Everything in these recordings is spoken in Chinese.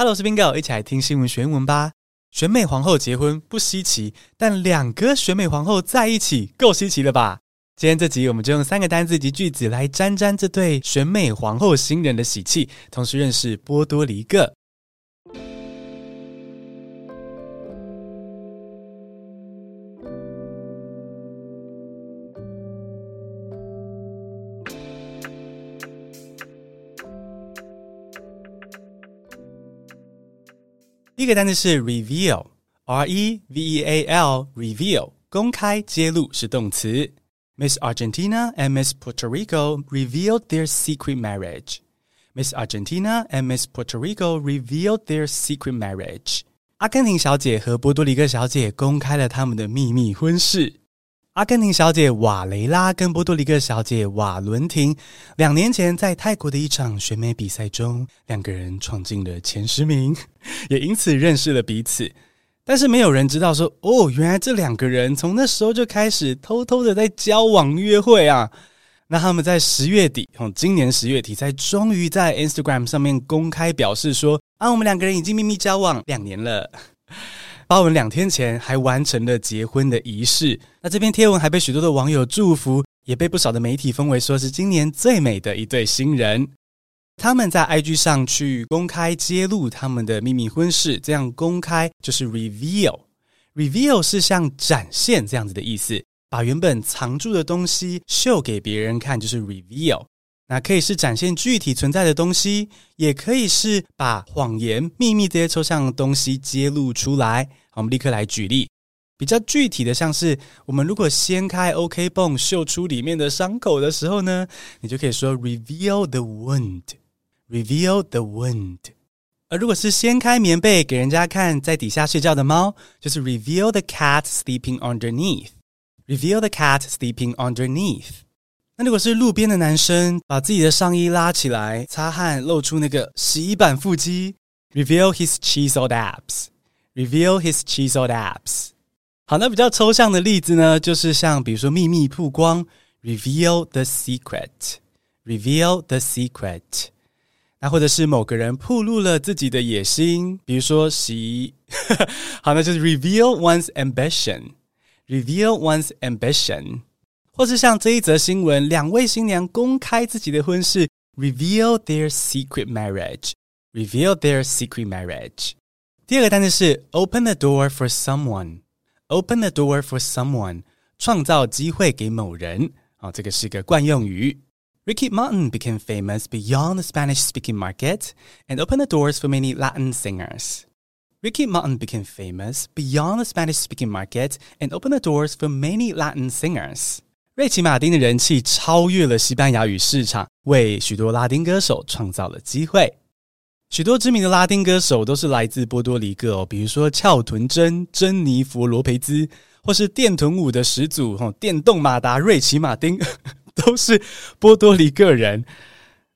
Hello，我是 Bingo，一起来听新闻学英文吧。选美皇后结婚不稀奇，但两个选美皇后在一起够稀奇了吧？今天这集我们就用三个单字及句子来沾沾这对选美皇后新人的喜气，同时认识波多黎各。第一个单词是 reveal，r e v e a l，reveal，公开揭露是动词。Miss Argentina and Miss Puerto Rico revealed their secret marriage. Miss Argentina and Miss Puerto Rico revealed their secret marriage. 阿根廷小姐和波多黎各小姐公开了他们的秘密婚事。阿根廷小姐瓦雷拉跟波多黎各小姐瓦伦廷两年前在泰国的一场选美比赛中，两个人闯进了前十名，也因此认识了彼此。但是没有人知道说，哦，原来这两个人从那时候就开始偷偷的在交往约会啊。那他们在十月底，从今年十月底才终于在 Instagram 上面公开表示说，啊，我们两个人已经秘密交往两年了。发文两天前还完成了结婚的仪式，那这篇贴文还被许多的网友祝福，也被不少的媒体封为说是今年最美的一对新人。他们在 IG 上去公开揭露他们的秘密婚事，这样公开就是 reveal，reveal 是像展现这样子的意思，把原本藏住的东西秀给别人看，就是 reveal。那可以是展现具体存在的东西，也可以是把谎言、秘密这些抽象的东西揭露出来。我们立刻来举例，比较具体的，像是我们如果掀开 OK 绷，秀出里面的伤口的时候呢，你就可以说 reveal the wound，reveal the wound。而如果是掀开棉被给人家看，在底下睡觉的猫，就是 reveal the cat sleeping underneath，reveal the cat sleeping underneath。那如果是路边的男生把自己的上衣拉起来擦汗，露出那个洗衣板腹肌，reveal his chiseled abs，reveal his chiseled abs。好，那比较抽象的例子呢，就是像比如说秘密曝光，reveal the secret，reveal the secret。那或者是某个人暴露了自己的野心，比如说洗，好，那就是 reveal one's ambition，reveal one's ambition。或是像这一则新闻，两位新娘公开自己的婚事，reveal their secret marriage，reveal their secret marriage。第二个单词是 open the door for someone，open the door for someone，创造机会给某人。啊，这个是个惯用语。Ricky Martin became famous beyond the Spanish-speaking market and opened the doors for many Latin singers. Ricky Martin became famous beyond the Spanish-speaking market and opened the doors for many Latin singers. 瑞奇·马丁的人气超越了西班牙语市场，为许多拉丁歌手创造了机会。许多知名的拉丁歌手都是来自波多黎各哦，比如说翘臀珍、珍妮佛·罗培兹，或是电臀舞的始祖哈电动马达瑞奇·马丁，都是波多黎各人。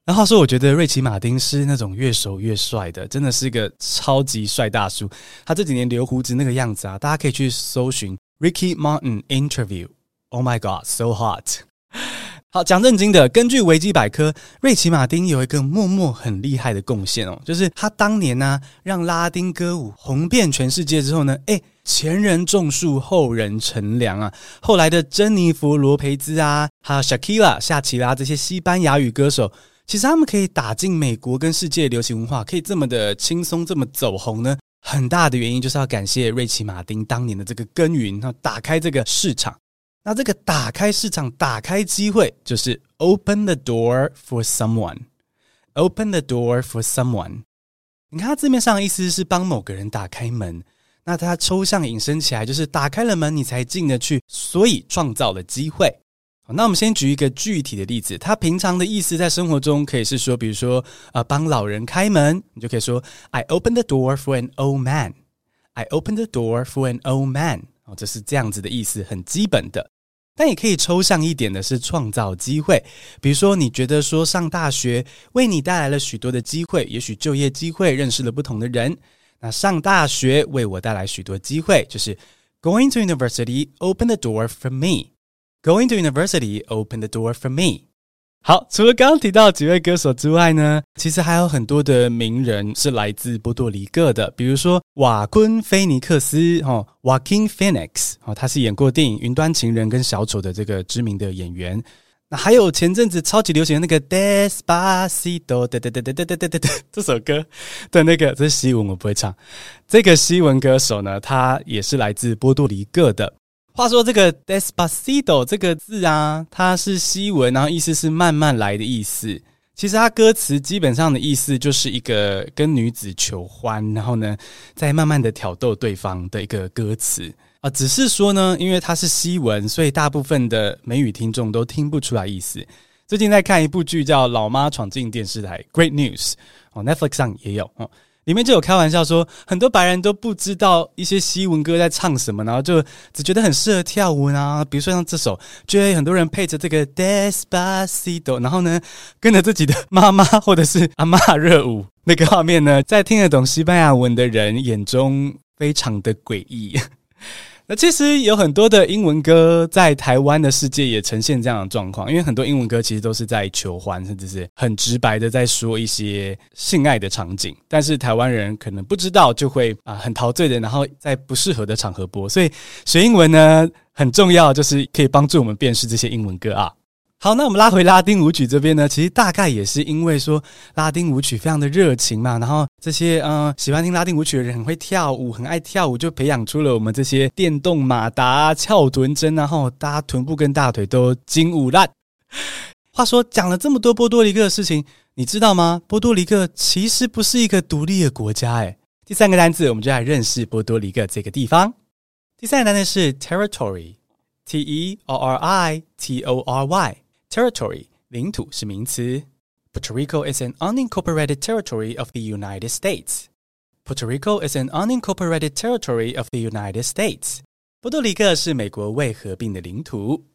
然后说，我觉得瑞奇·马丁是那种越熟越帅的，真的是个超级帅大叔。他这几年留胡子那个样子啊，大家可以去搜寻 Ricky Martin Interview。Oh my God, so hot！好，讲正经的，根据维基百科，瑞奇·马丁有一个默默很厉害的贡献哦，就是他当年呢、让拉丁歌舞红遍全世界之后呢，诶，前人种树，后人乘凉啊。后来的珍妮弗·罗培兹啊，还有 Shakira 夏奇拉这些西班牙语歌手，其实他们可以打进美国跟世界流行文化，可以这么的轻松，这么走红呢，很大的原因就是要感谢瑞奇·马丁当年的这个耕耘，然后打开这个市场。那这个打开市场、打开机会，就是 open the door for someone。open the door for someone。你看它字面上的意思是帮某个人打开门，那它抽象引申起来就是打开了门，你才进得去，所以创造了机会。好，那我们先举一个具体的例子，它平常的意思在生活中可以是说，比如说呃，帮老人开门，你就可以说 I open the door for an old man。I open the door for an old man。哦，这是这样子的意思，很基本的。但也可以抽象一点的是创造机会，比如说你觉得说上大学为你带来了许多的机会，也许就业机会，认识了不同的人。那上大学为我带来许多机会，就是 Going to university opened the door for me. Going to university opened the door for me. 好，除了刚刚提到几位歌手之外呢，其实还有很多的名人是来自波多黎各的，比如说瓦昆菲尼克斯，哦，Joaquin Phoenix，哦，他是演过电影《云端情人》跟《小丑》的这个知名的演员。那还有前阵子超级流行的那个 Despacito，对对对对对对对对，这首歌的那个这是西文，我不会唱。这个西文歌手呢，他也是来自波多黎各的。话说这个 Despacito 这个字啊，它是西文，然后意思是慢慢来的意思。其实它歌词基本上的意思就是一个跟女子求欢，然后呢，再慢慢的挑逗对方的一个歌词啊。只是说呢，因为它是西文，所以大部分的美语听众都听不出来意思。最近在看一部剧叫《老妈闯进电视台》，Great News 哦，Netflix 上也有哦。里面就有开玩笑说，很多白人都不知道一些西文歌在唱什么，然后就只觉得很适合跳舞啊。比如说像这首，就会很多人配着这个 Despacito，然后呢跟着自己的妈妈或者是阿嬷热舞，那个画面呢，在听得懂西班牙文的人眼中非常的诡异。那其实有很多的英文歌在台湾的世界也呈现这样的状况，因为很多英文歌其实都是在求欢，甚至是很直白的在说一些性爱的场景，但是台湾人可能不知道，就会啊很陶醉的，然后在不适合的场合播。所以学英文呢很重要，就是可以帮助我们辨识这些英文歌啊。好，那我们拉回拉丁舞曲这边呢，其实大概也是因为说拉丁舞曲非常的热情嘛，然后这些嗯、喜欢听拉丁舞曲的人很会跳舞，很爱跳舞，就培养出了我们这些电动马达、翘臀针，然后大家臀部跟大腿都筋舞烂。话说讲了这么多波多黎各的事情，你知道吗？波多黎各其实不是一个独立的国家，诶。第三个单字，我们就来认识波多黎各这个地方。第三个单词是 territory，T E R R I T O R Y。Territory 领土是名词。Puerto Rico is an unincorporated territory of the United States. Puerto Rico is an unincorporated territory of the United States. 波多黎各是美国未合并的领土。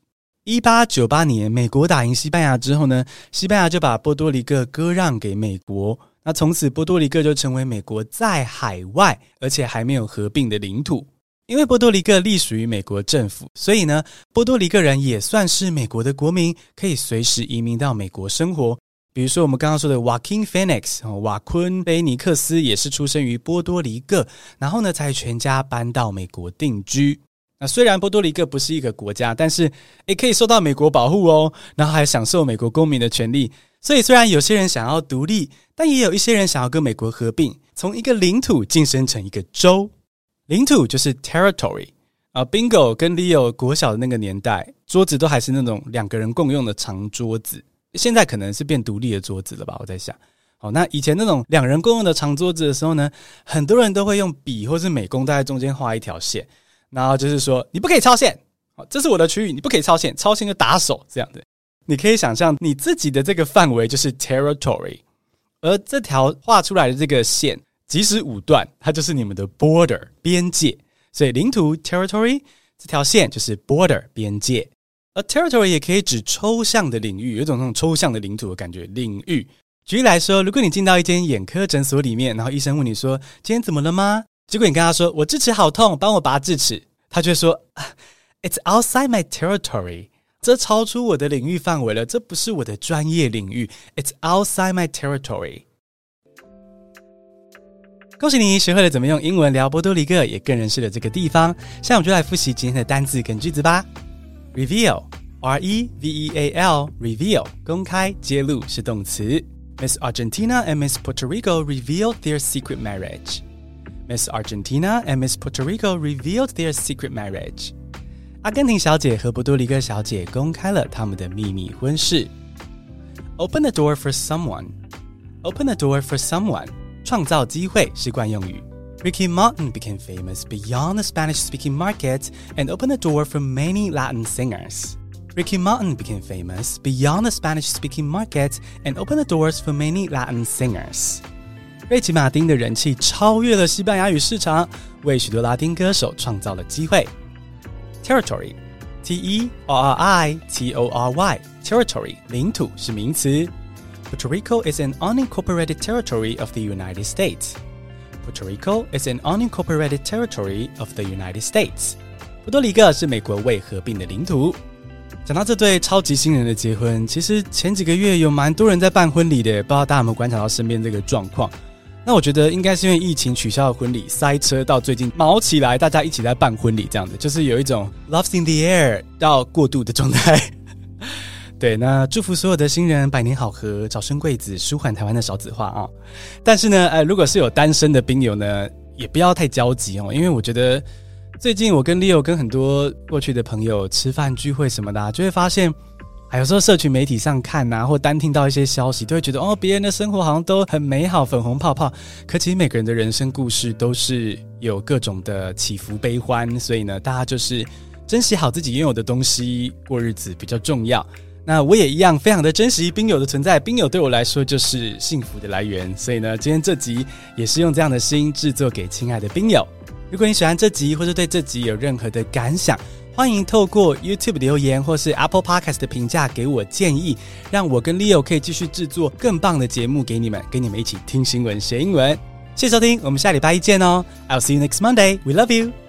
一八九八年，美国打赢西班牙之后呢，西班牙就把波多黎各割让给美国。那从此，波多黎各就成为美国在海外而且还没有合并的领土。 因为波多黎各隶属于美国政府，所以呢，波多黎各人也算是美国的国民，可以随时移民到美国生活。比如说我们刚刚说的 Joaquin Phoenix，瓦昆菲尼克斯也是出生于波多黎各，然后呢，才全家搬到美国定居。那虽然波多黎各不是一个国家，但是也可以受到美国保护哦，然后还享受美国公民的权利。所以虽然有些人想要独立，但也有一些人想要跟美国合并，从一个领土晋升成一个州。领土就是 territory 啊，Bingo 跟 Leo 国小的那个年代，桌子都还是那种两个人共用的长桌子，现在可能是变独立的桌子了吧？我在想，好，那以前那种两人共用的长桌子的时候呢，很多人都会用笔或是美工在中间画一条线，然后就是说你不可以超线，好，这是我的区域，你不可以超线，超线就打手这样的。你可以想象你自己的这个范围就是 territory，而这条画出来的这个线。即使武断，它就是你们的 border 边界，所以领土 territory 这条线就是 border 边界。而 territory 也可以指抽象的领域，有种那种抽象的领土的感觉。领域，举例来说，如果你进到一间眼科诊所里面，然后医生问你说：“今天怎么了吗？”结果你跟他说：“我智齿好痛，帮我拔智齿。”他却说：“It's outside my territory，这超出我的领域范围了，这不是我的专业领域。It's outside my territory。”恭喜你学会了怎么用英文聊波多黎各，也更认识了这个地方。现在我们就来复习今天的单字跟句子吧。Reveal，R-E-V-E-A-L，reveal，公开揭露是动词。Miss Argentina and Miss Puerto Rico revealed their secret marriage. Miss Argentina and Miss Puerto Rico revealed their secret marriage. 阿根廷小姐和波多黎各小姐公开了他们的秘密婚事。Open the door for someone. Open the door for someone. 创造机会是惯用语。Ricky Martin became famous beyond the Spanish-speaking market and opened the door for many Latin singers. Ricky Martin became famous beyond the Spanish-speaking market and opened the doors for many Latin singers. 瑞奇·马丁的人气超越了西班牙语市场，为许多拉丁歌手创造了机会。Territory，T-E-R-R-I-T-O-R-Y，Territory，领土是名词。 Puerto Rico is an unincorporated territory of the United States. Puerto Rico is an unincorporated territory of the United States. 波多黎各是美国未合并的领土。讲到这对超级新人的结婚，其实前几个月有蛮多人在办婚礼的，不知道大家有没有观察到身边这个状况？那我觉得应该是因为疫情取消了婚礼，塞车到最近卯起来，大家一起在办婚礼，这样子就是有一种 love's in the air 到过度的状态。对，那祝福所有的新人百年好合，早生贵子，舒缓台湾的少子化啊！但是呢，呃，如果是有单身的宾友呢，也不要太焦急哦，因为我觉得。最近我跟 Leo 跟很多过去的朋友吃饭聚会什么的，就会发现，还有时候社群媒体上看呐，或单听到一些消息，都会觉得哦，别人的生活好像都很美好，粉红泡泡。可其实每个人的人生故事都是有各种的起伏悲欢，所以呢，大家就是珍惜好自己拥有的东西，过日子比较重要。那我也一样，非常的珍惜宾友的存在，宾友对我来说就是幸福的来源。所以呢，今天这集也是用这样的心制作给亲爱的宾友。如果你喜欢这集，或是对这集有任何的感想，欢迎透过 YouTube 留言或是 Apple Podcast 的评价给我建议，让我跟 Leo 可以继续制作更棒的节目给你们，跟你们一起听新闻学英文。谢谢收听，我们下礼拜一见哦！I'll see you next Monday. We love you.